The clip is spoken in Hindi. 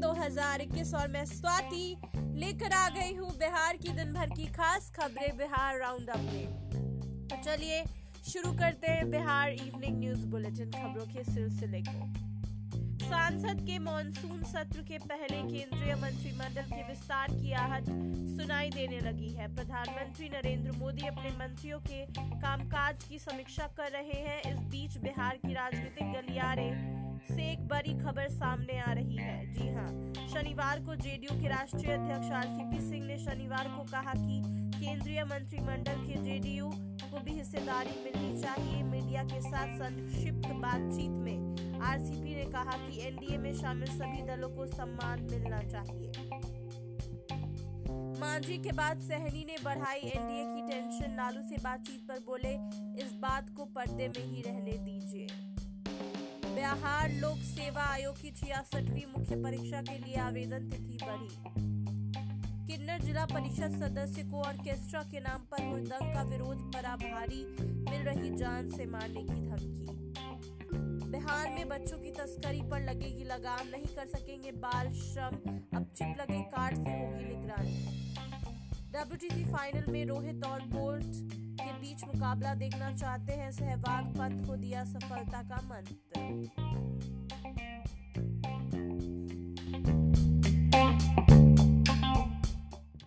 2021 और मैं स्वाति लेकर आ गई हूँ बिहार की दिन भर की खास खबरें बिहार राउंड अप में। तो चलिए शुरू करते हैं बिहार इवनिंग न्यूज़ बुलेटिन खबरों के सिलसिले को। सांसद के मॉनसून सत्र के पहले केंद्रीय मंत्रिमंडल के विस्तार की आहट सुनाई देने लगी है। प्रधानमंत्री नरेंद्र मोदी अपने मंत्रियों के कामकाज की समीक्षा कर रहे हैं। इस बीच बिहार की राजनीतिक गलियारे से एक बड़ी खबर सामने आ रही है। जी हाँ शनिवार को जेडीयू के राष्ट्रीय अध्यक्ष आरसीपी सिंह ने शनिवार को कहा कि केंद्रीय मंत्रिमंडल के जेडीयू को भी हिस्सेदारी मिलनी चाहिए। मीडिया के साथ संक्षिप्त बातचीत में आरसीपी ने कहा कि एनडीए में शामिल सभी दलों को सम्मान मिलना चाहिए। मांझी के बाद सहनी ने बढ़ाई एनडीए की टेंशन। लालू से बातचीत पर बोले, इस बात को पर्दे में ही रहने दीजिए। बिहार लोक सेवा आयोग की छियासठवीं मुख्य परीक्षा के लिए आवेदन तिथि बढ़ी। किन्नर जिला परिषद सदस्य को ऑर्केस्ट्रा के नाम पर हुड़दंग का विरोध परा भारी मिल रही जान से मारने की धमकी। बिहार में बच्चों की तस्करी पर लगेगी लगाम, नहीं कर सकेंगे बाल, श्रम, अब चिप लगे कार्ड से होगी निगरानी। डब्ल्यूटीसी फाइनल में रोहित और बोल्ट के बीच मुकाबला देखना चाहते हैं सहवाग पंत को दिया सफलता का मंत्र